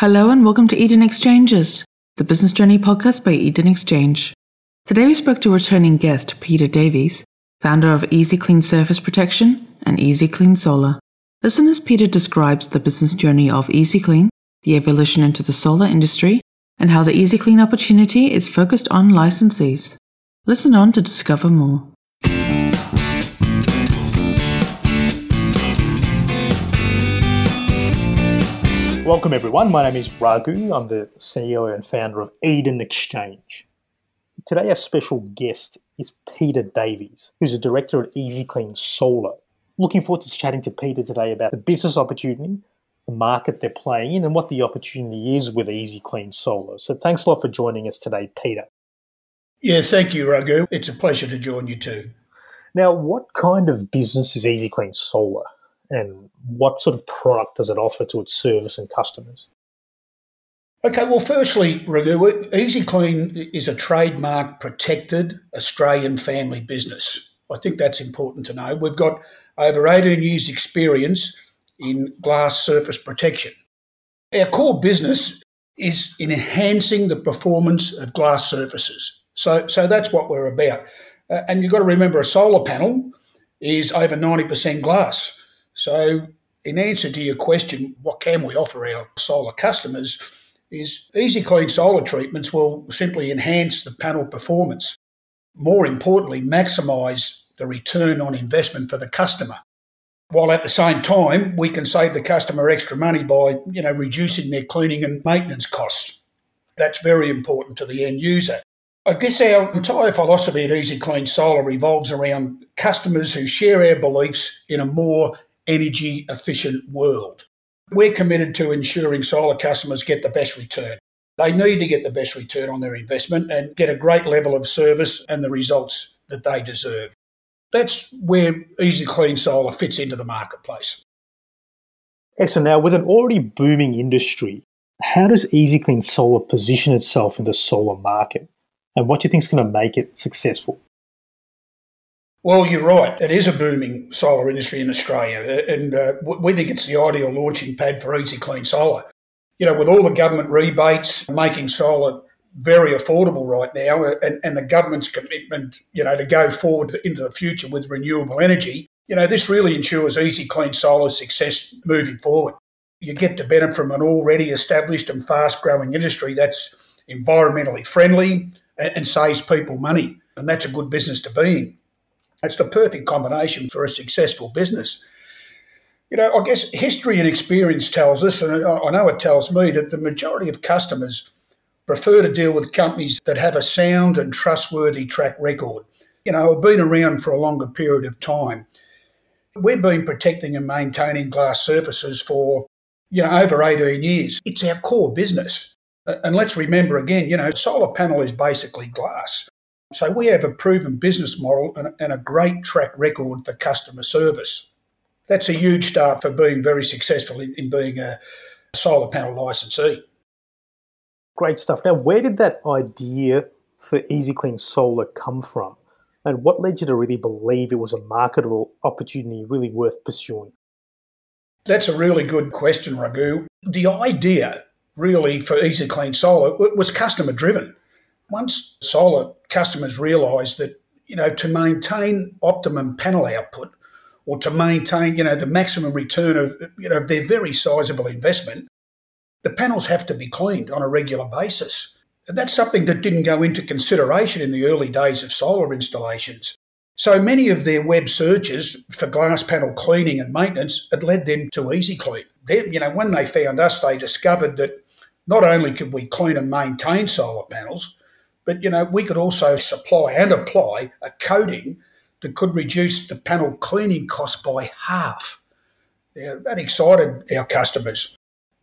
Hello and welcome to Eden Exchanges, the business journey podcast by Eden Exchange. Today we spoke to returning guest Peter Davies, founder of Easy Clean Surface Protection and Easy Clean Solar. Listen as Peter describes the business journey of Easy Clean, the evolution into the solar industry, and how the Easy Clean opportunity is focused on licensees. Listen on to discover more. Welcome, everyone. My name is Raghu. I'm the CEO and founder of Eden Exchange. Today, our special guest is Peter Davies, who's a director at Easy Clean Solar. Looking forward to chatting to Peter today about the business opportunity, the market they're playing in, and what the opportunity is with Easy Clean Solar. So, thanks a lot for joining us today, Peter. Yeah, thank you, Raghu. It's a pleasure to join you too. Now, what kind of business is Easy Clean Solar? And what sort of product does it offer to its service and customers? Okay, well, firstly, Raghu, Easy Clean is a trademark protected Australian family business. I think that's important to know. We've got over 18 years' experience in glass surface protection. Our core business is in enhancing the performance of glass surfaces. So, so that's what we're about. Uh, and you've got to remember a solar panel is over 90% glass. So, in answer to your question, what can we offer our solar customers? Is easy clean solar treatments will simply enhance the panel performance. More importantly, maximise the return on investment for the customer. While at the same time, we can save the customer extra money by, you know, reducing their cleaning and maintenance costs. That's very important to the end user. I guess our entire philosophy at Easy Clean Solar revolves around customers who share our beliefs in a more energy efficient world. We're committed to ensuring solar customers get the best return. They need to get the best return on their investment and get a great level of service and the results that they deserve. That's where Easy Clean Solar fits into the marketplace. Excellent. Now, with an already booming industry, how does Easy Clean Solar position itself in the solar market? And what do you think is going to make it successful? Well, you're right. It is a booming solar industry in Australia, and uh, we think it's the ideal launching pad for easy clean solar. You know, with all the government rebates making solar very affordable right now, uh, and, and the government's commitment, you know, to go forward into the future with renewable energy, you know, this really ensures easy clean solar success moving forward. You get to benefit from an already established and fast growing industry that's environmentally friendly and, and saves people money, and that's a good business to be in. It's the perfect combination for a successful business. You know, I guess history and experience tells us, and I know it tells me, that the majority of customers prefer to deal with companies that have a sound and trustworthy track record. You know, have been around for a longer period of time. We've been protecting and maintaining glass surfaces for, you know, over 18 years. It's our core business. Uh, and let's remember again, you know, solar panel is basically glass. So we have a proven business model and, and a great track record for customer service. That's a huge start for being very successful in, in being a solar panel licensee. Great stuff. Now, where did that idea for Easy Clean Solar come from? And what led you to really believe it was a marketable opportunity really worth pursuing? That's a really good question, Raghu. The idea really for Easy Clean Solar was customer driven once solar customers realise that, you know, to maintain optimum panel output or to maintain, you know, the maximum return of, you know, their very sizable investment, the panels have to be cleaned on a regular basis. And that's something that didn't go into consideration in the early days of solar installations. So many of their web searches for glass panel cleaning and maintenance had led them to EasyClean. They, you know, when they found us, they discovered that not only could we clean and maintain solar panels, but you know, we could also supply and apply a coating that could reduce the panel cleaning cost by half. That excited our customers.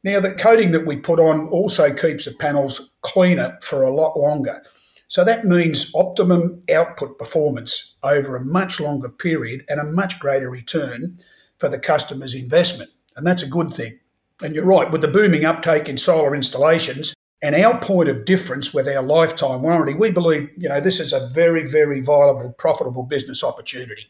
Now, the coating that we put on also keeps the panels cleaner for a lot longer. So that means optimum output performance over a much longer period and a much greater return for the customer's investment. And that's a good thing. And you're right, with the booming uptake in solar installations, and our point of difference with our lifetime warranty, we believe, you know, this is a very, very viable, profitable business opportunity.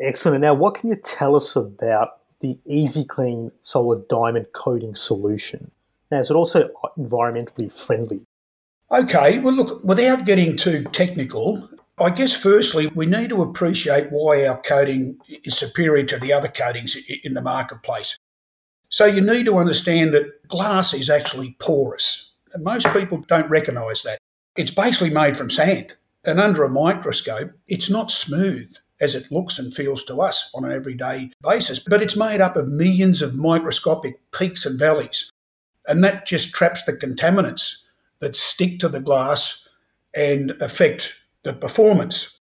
Excellent. Now, what can you tell us about the Easy Clean Solar Diamond Coating solution? Now, is it also environmentally friendly? Okay, well, look, without getting too technical, I guess firstly, we need to appreciate why our coating is superior to the other coatings in the marketplace. So you need to understand that glass is actually porous. And most people don't recognise that. It's basically made from sand. And under a microscope, it's not smooth as it looks and feels to us on an everyday basis, but it's made up of millions of microscopic peaks and valleys. And that just traps the contaminants that stick to the glass and affect the performance.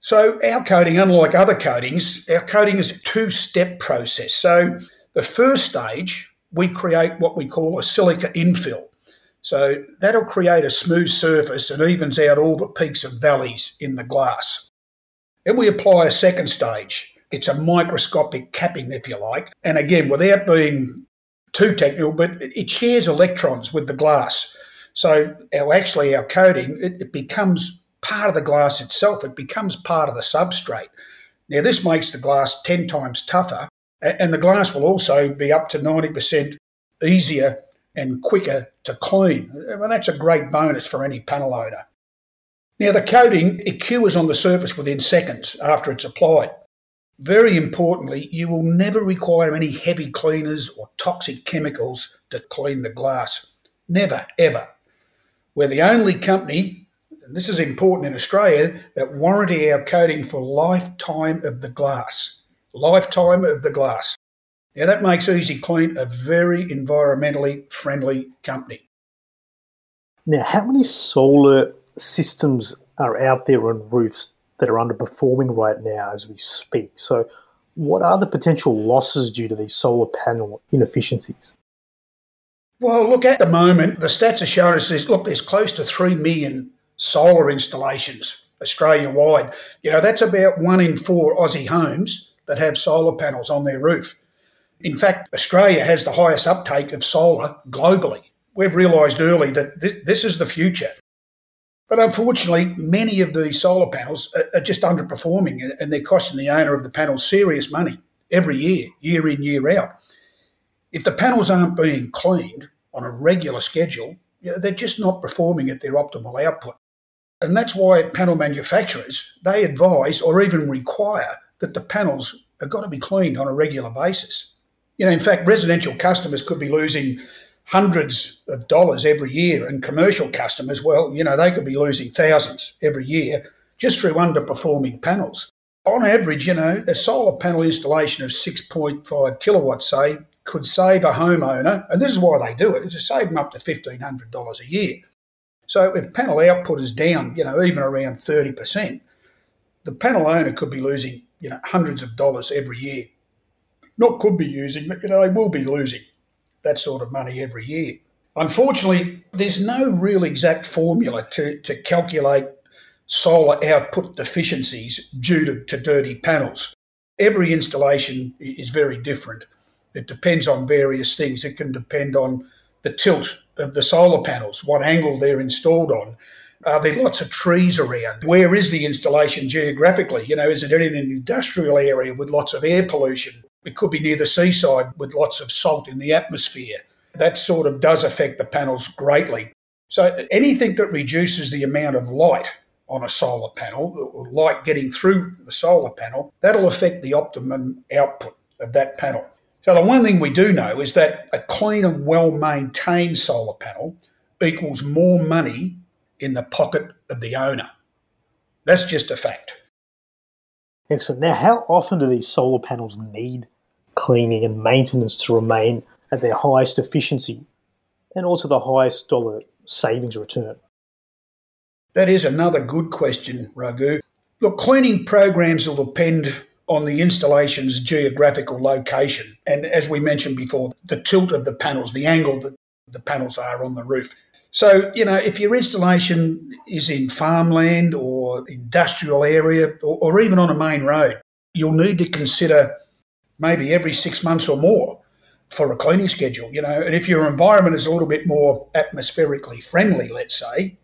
So, our coating, unlike other coatings, our coating is a two step process. So, the first stage, we create what we call a silica infill. So, that'll create a smooth surface and evens out all the peaks and valleys in the glass. Then we apply a second stage. It's a microscopic capping, if you like. And again, without being too technical, but it shares electrons with the glass. So our actually our coating it, it becomes part of the glass itself. It becomes part of the substrate. Now this makes the glass ten times tougher, and the glass will also be up to ninety percent easier and quicker to clean. Well, that's a great bonus for any panel owner. Now the coating it cures on the surface within seconds after it's applied. Very importantly, you will never require any heavy cleaners or toxic chemicals to clean the glass. Never, ever. We're the only company, and this is important in Australia, that warranty our coating for lifetime of the glass. Lifetime of the glass. Now that makes Easy Clean a very environmentally friendly company. Now, how many solar systems are out there on roofs that are underperforming right now as we speak? So, what are the potential losses due to these solar panel inefficiencies? Well, look, at the moment, the stats are showing us this look, there's close to 3 million solar installations Australia wide. You know, that's about one in four Aussie homes that have solar panels on their roof. In fact, Australia has the highest uptake of solar globally. We've realised early that th- this is the future. But unfortunately, many of these solar panels are, are just underperforming and they're costing the owner of the panel serious money every year, year in, year out. If the panels aren't being cleaned on a regular schedule, you know, they're just not performing at their optimal output. And that's why panel manufacturers, they advise or even require that the panels have got to be cleaned on a regular basis. You know, in fact, residential customers could be losing hundreds of dollars every year, and commercial customers, well, you know, they could be losing thousands every year just through underperforming panels. On average, you know, a solar panel installation of 6.5 kilowatts, say, could save a homeowner, and this is why they do it, is to save them up to $1,500 a year. So if panel output is down, you know, even around 30%, the panel owner could be losing, you know, hundreds of dollars every year. Not could be using, but, you know, they will be losing that sort of money every year. Unfortunately, there's no real exact formula to, to calculate solar output deficiencies due to, to dirty panels. Every installation is very different. It depends on various things. It can depend on the tilt of the solar panels, what angle they're installed on. Are there lots of trees around? Where is the installation geographically? You know, is it in an industrial area with lots of air pollution? It could be near the seaside with lots of salt in the atmosphere. That sort of does affect the panels greatly. So anything that reduces the amount of light on a solar panel, or light getting through the solar panel, that'll affect the optimum output of that panel. So the one thing we do know is that a clean and well maintained solar panel equals more money in the pocket of the owner. That's just a fact. Excellent. Now, how often do these solar panels need cleaning and maintenance to remain at their highest efficiency and also the highest dollar savings return? That is another good question, Raghu. Look, cleaning programs will depend on the installation's geographical location. And as we mentioned before, the tilt of the panels, the angle that the panels are on the roof. So, you know, if your installation is in farmland or industrial area or, or even on a main road, you'll need to consider maybe every six months or more for a cleaning schedule, you know. And if your environment is a little bit more atmospherically friendly, let's say,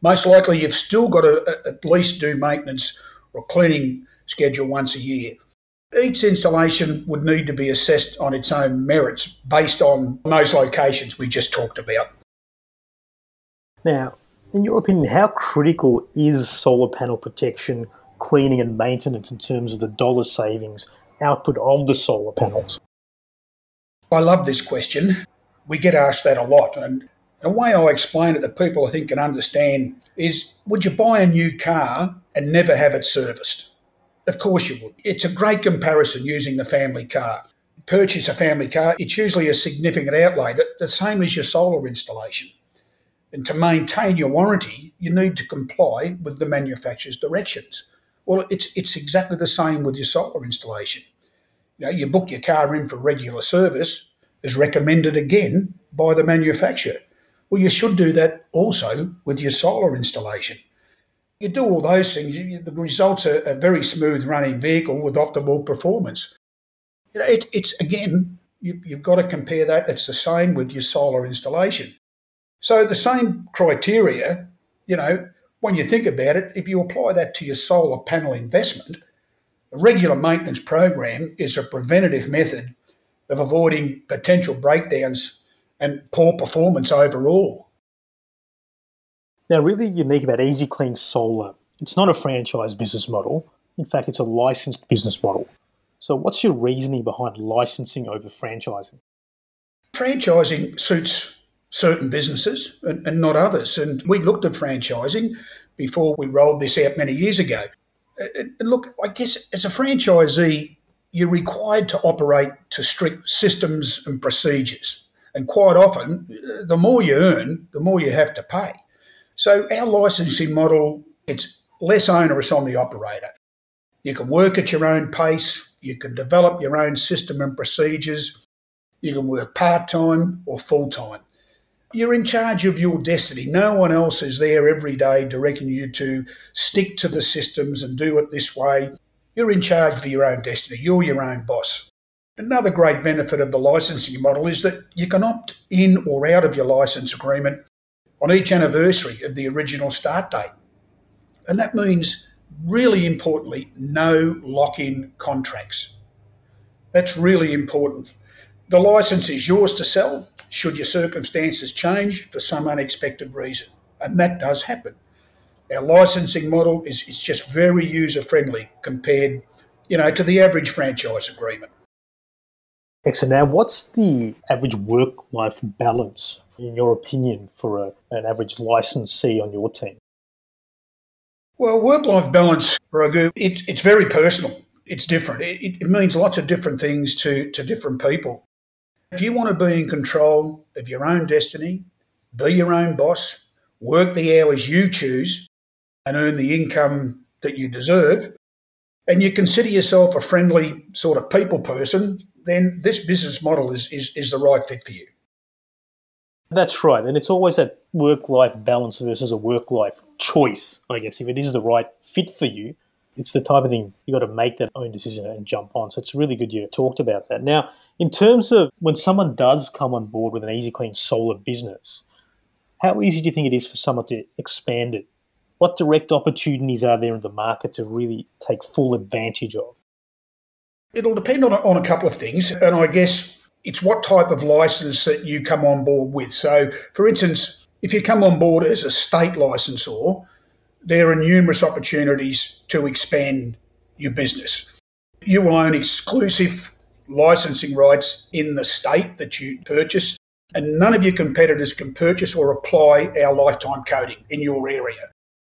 most likely you've still got to uh, at least do maintenance or cleaning schedule once a year. Each installation would need to be assessed on its own merits based on those locations we just talked about. Now, in your opinion, how critical is solar panel protection, cleaning, and maintenance in terms of the dollar savings output of the solar panels? I love this question. We get asked that a lot. And the way I explain it that people I think can understand is would you buy a new car and never have it serviced? Of course you would. It's a great comparison using the family car. Purchase a family car, it's usually a significant outlay, the same as your solar installation. And to maintain your warranty, you need to comply with the manufacturer's directions. Well, it's, it's exactly the same with your solar installation. You, know, you book your car in for regular service as recommended again by the manufacturer. Well, you should do that also with your solar installation. You do all those things, you, the results are a very smooth running vehicle with optimal performance. You know, it, it's again, you, you've got to compare that. It's the same with your solar installation. So the same criteria, you know, when you think about it, if you apply that to your solar panel investment, a regular maintenance program is a preventative method of avoiding potential breakdowns and poor performance overall. Now, really unique about Easy Clean Solar, it's not a franchise business model. In fact, it's a licensed business model. So, what's your reasoning behind licensing over franchising? Franchising suits certain businesses and, and, not others. And we looked at franchising before we rolled this out many years ago. Uh, uh, and look, I guess as a franchisee, you're required to operate to strict systems and procedures. And quite often, uh, the more you earn, the more you have to pay. So our licensing model, it's less onerous on the operator. You can work at your own pace, you can develop your own system and procedures, you can work part time or full time. You're in charge of your destiny. No one else is there every day directing you to stick to the systems and do it this way. You're in charge of your own destiny. You're your own boss. Another great benefit of the licensing model is that you can opt in or out of your license agreement on each anniversary of the original start date. And that means, really importantly, no lock in contracts. That's really important. The license is yours to sell should your circumstances change for some unexpected reason. And that does happen. Our licensing model is, is just very user friendly compared, you know, to the average franchise agreement. Excellent. Now, what's the average work-life balance, in your opinion, for a, an average licensee on your team? Well, work-life balance, Raghu, it, it's very personal. It's different. It, it means lots of different things to, to different people. If you want to be in control of your own destiny, be your own boss, work the hours you choose, and earn the income that you deserve, and you consider yourself a friendly sort of people person, then this business model is, is, is the right fit for you. That's right. And it's always that work life balance versus a work life choice, I guess. If it is the right fit for you, it's the type of thing you've got to make that own decision and jump on. So it's really good you talked about that. Now, in terms of when someone does come on board with an Easy Clean solar business, how easy do you think it is for someone to expand it? What direct opportunities are there in the market to really take full advantage of? It'll depend on a, on a couple of things, and I guess it's what type of license that you come on board with. So, for instance, if you come on board as a state licensor, there are numerous opportunities to expand your business. You will own exclusive licensing rights in the state that you purchase, and none of your competitors can purchase or apply our lifetime coating in your area.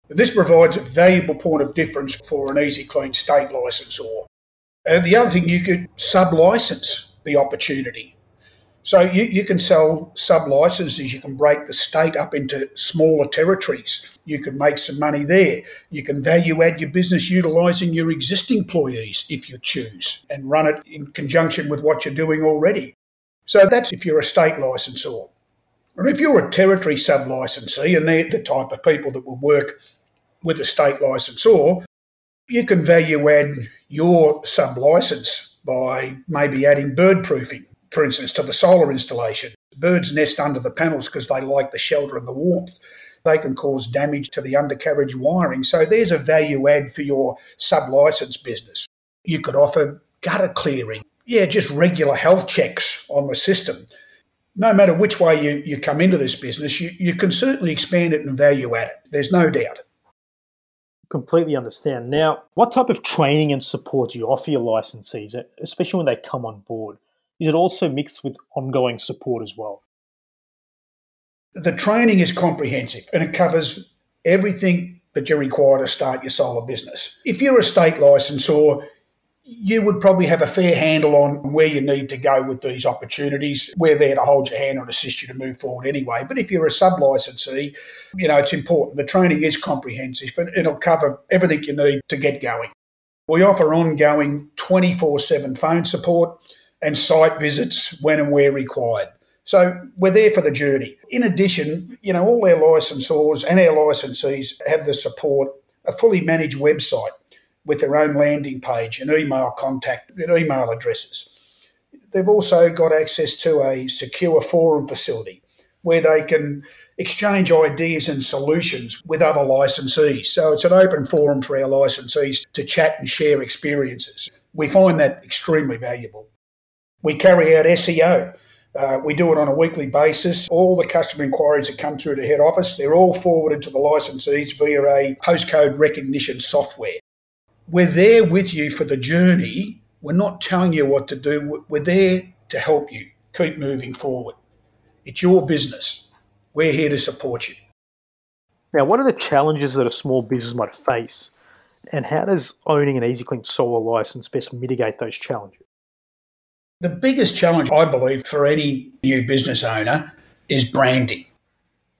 This provides a valuable point of difference for an easy clean state licensor. And the other thing, you could sub license the opportunity. So you, you can sell sub licenses, you can break the state up into smaller territories. You can make some money there. You can value add your business utilising your existing employees if you choose and run it in conjunction with what you're doing already. So that's if you're a state licensor. And if you're a territory sub licensee and they're the type of people that will work with a state licensor, you can value add your sub license by maybe adding bird proofing, for instance, to the solar installation. Birds nest under the panels because they like the shelter and the warmth. They can cause damage to the undercarriage wiring. So there's a value add for your sub license business. You could offer gutter clearing, yeah, just regular health checks on the system. No matter which way you, you come into this business, you, you can certainly expand it and value add it. There's no doubt. Completely understand. Now, what type of training and support do you offer your licensees, especially when they come on board? Is it also mixed with ongoing support as well? The training is comprehensive and it covers everything that you're required to start your solar business. If you're a state licensor, you would probably have a fair handle on where you need to go with these opportunities. We're there to hold your hand and assist you to move forward anyway. But if you're a sub licensee, you know, it's important. The training is comprehensive and it'll cover everything you need to get going. We offer ongoing 24 7 phone support and site visits when and where required. So we're there for the journey. In addition, you know, all our licensors and our licensees have the support, a fully managed website with their own landing page and email contact and email addresses. They've also got access to a secure forum facility where they can exchange ideas and solutions with other licensees. So it's an open forum for our licensees to chat and share experiences. We find that extremely valuable. We carry out SEO uh, we do it on a weekly basis. All the customer inquiries that come through to head office, they're all forwarded to the licensees via a postcode recognition software. We're there with you for the journey. We're not telling you what to do. We're there to help you keep moving forward. It's your business. We're here to support you. Now, what are the challenges that a small business might face? And how does owning an EasyClean solar license best mitigate those challenges? The biggest challenge, I believe, for any new business owner is branding.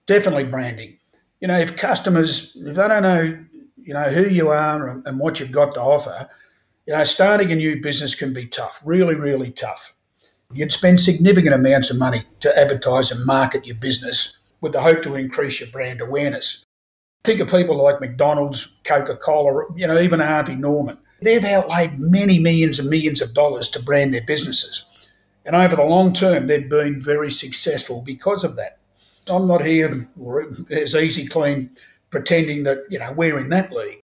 Definitely branding. You know, if customers, if they don't know, you know, who you are and, what you've got to offer, you know, starting a new business can be tough, really, really tough. You'd spend significant amounts of money to advertise and market your business with the hope to increase your brand awareness. Think of people like McDonald's, Coca Cola, you know, even Harvey Norman. They've outlaid many millions and millions of dollars to brand their businesses. And over the long term, they've been very successful because of that. I'm not here as easy clean pretending that, you know, we're in that league.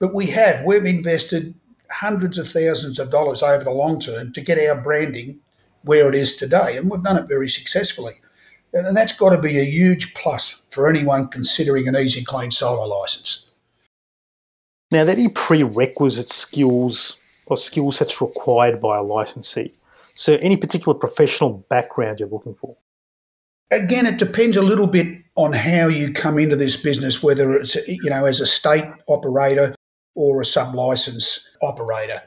But we have. We've invested hundreds of thousands of dollars over the long term to get our branding where it is today. And we've done it very successfully. And that's got to be a huge plus for anyone considering an easy clean solar license. Now, there any prerequisite skills or skill sets required by a licensee? So, any particular professional background you're looking for? Again, it depends a little bit on how you come into this business, whether it's you know as a state operator or a sub license operator.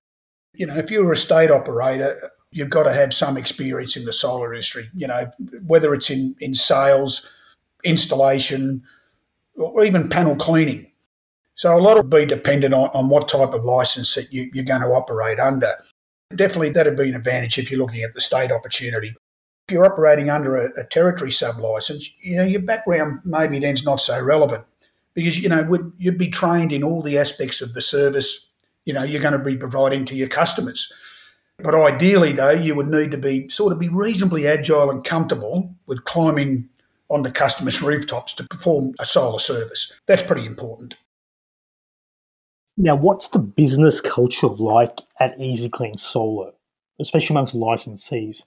You know, if you're a state operator, you've got to have some experience in the solar industry. You know, whether it's in in sales, installation, or even panel cleaning. So a lot will be dependent on, on what type of license that you, you're going to operate under. Definitely that'd be an advantage if you're looking at the state opportunity. If you're operating under a, a territory sub license, you know, your background maybe then's not so relevant because, you know, would, you'd be trained in all the aspects of the service, you know, you're going to be providing to your customers. But ideally, though, you would need to be sort of be reasonably agile and comfortable with climbing on the customer's rooftops to perform a solar service. That's pretty important. Now, what's the business culture like at Easy Clean Solar, especially amongst licensees?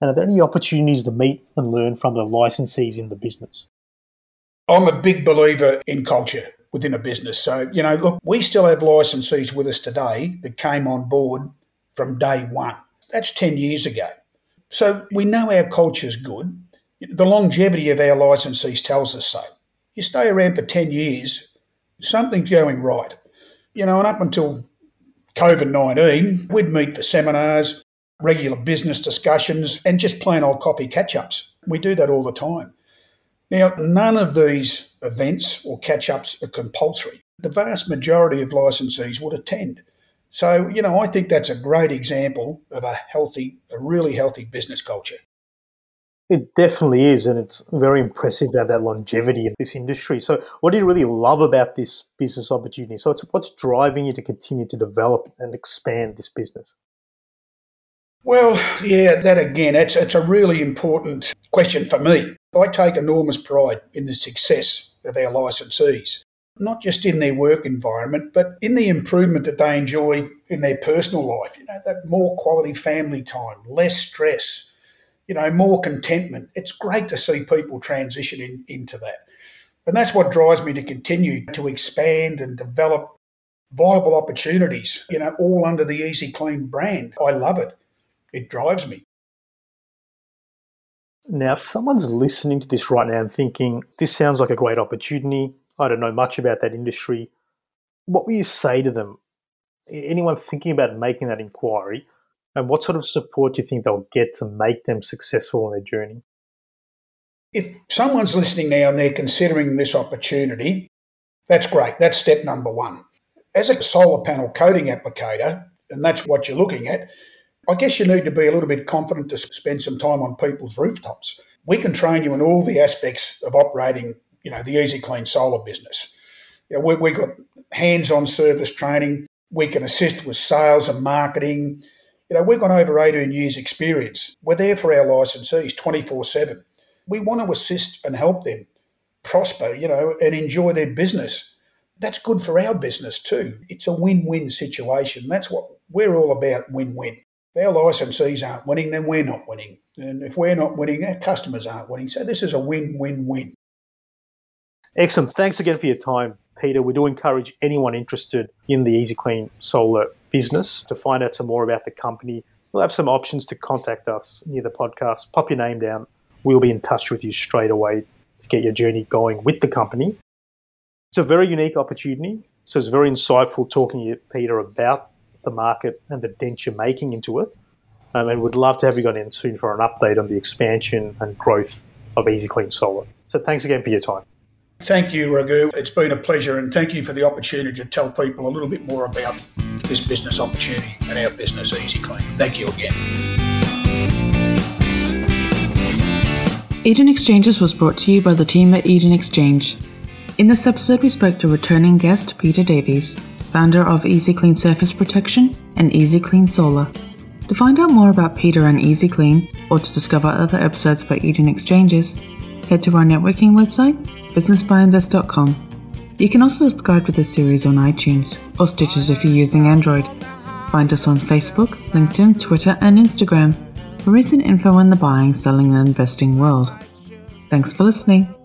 And are there any opportunities to meet and learn from the licensees in the business? I'm a big believer in culture within a business. So, you know, look, we still have licensees with us today that came on board from day one. That's 10 years ago. So we know our culture is good. The longevity of our licensees tells us so. You stay around for 10 years, something's going right you know, and up until COVID 19, we'd meet for seminars, regular business discussions, and just plain old copy catch ups. We do that all the time. Now, none of these events or catch ups are compulsory. The vast majority of licensees would attend. So, you know, I think that's a great example of a healthy, a really healthy business culture. It definitely is, and it's very impressive to have that longevity in this industry. So, what do you really love about this business opportunity? So, it's what's driving you to continue to develop and expand this business? Well, yeah, that again, it's, it's a really important question for me. I take enormous pride in the success of our licensees. not just in their work environment, but in the improvement that they enjoy in their personal life. You know, that more quality family time, less stress, you know, more contentment. It's great to see people transition in, into that. And that's what drives me to continue to expand and develop viable opportunities, you know, all under the Easy Clean brand. I love it. It drives me. Now, if someone's listening to this right now and thinking, this sounds like a great opportunity, I don't know much about that industry, what will you say to them? Anyone thinking about making that inquiry, and what sort of support do you think they'll get to make them successful in their journey? If someone's listening now and they're considering this opportunity, that's great. That's step number one. As a solar panel coating applicator, and that's what you're looking at, I guess you need to be a little bit confident to spend some time on people's rooftops. We can train you in all the aspects of operating, you know, the Easy Clean solar business. You know, we, we've got hands-on service training. We can assist with sales and marketing. You know, we've got over 18 years experience. We're there for our licensees 24-7. We want to assist and help them prosper, you know, and enjoy their business. That's good for our business too. It's a win-win situation. That's what we're all about, win-win our licensees aren't winning, then we're not winning. And if we're not winning, our customers aren't winning. So this is a win win win. Excellent. Thanks again for your time, Peter. We do encourage anyone interested in the Easy Clean solar business to find out some more about the company. We'll have some options to contact us near the podcast. Pop your name down. We'll be in touch with you straight away to get your journey going with the company. It's a very unique opportunity. So it's very insightful talking to you, Peter, about the market and the dent you're making into it. Um, and would love to have you on in soon for an update on the expansion and growth of Easy Clean Solar. So thanks again for your time. Thank you, Raghu. It's been a pleasure, and thank you for the opportunity to tell people a little bit more about this business opportunity and our business, Easy Clean. Thank you again. Eden Exchanges was brought to you by the team at Eden Exchange. In this episode, we spoke to returning guest Peter Davies, founder of Easy Clean Surface Protection and Easy Clean Solar. To find out more about Peter and Easy Clean, or to discover other episodes by Eden Exchanges, head to our networking website, businessbyinvest.com. You can also subscribe to this series on iTunes or Stitcher if you're using Android. Find us on Facebook, LinkedIn, Twitter, and Instagram for recent info in the buying, selling, and investing world. Thanks for listening.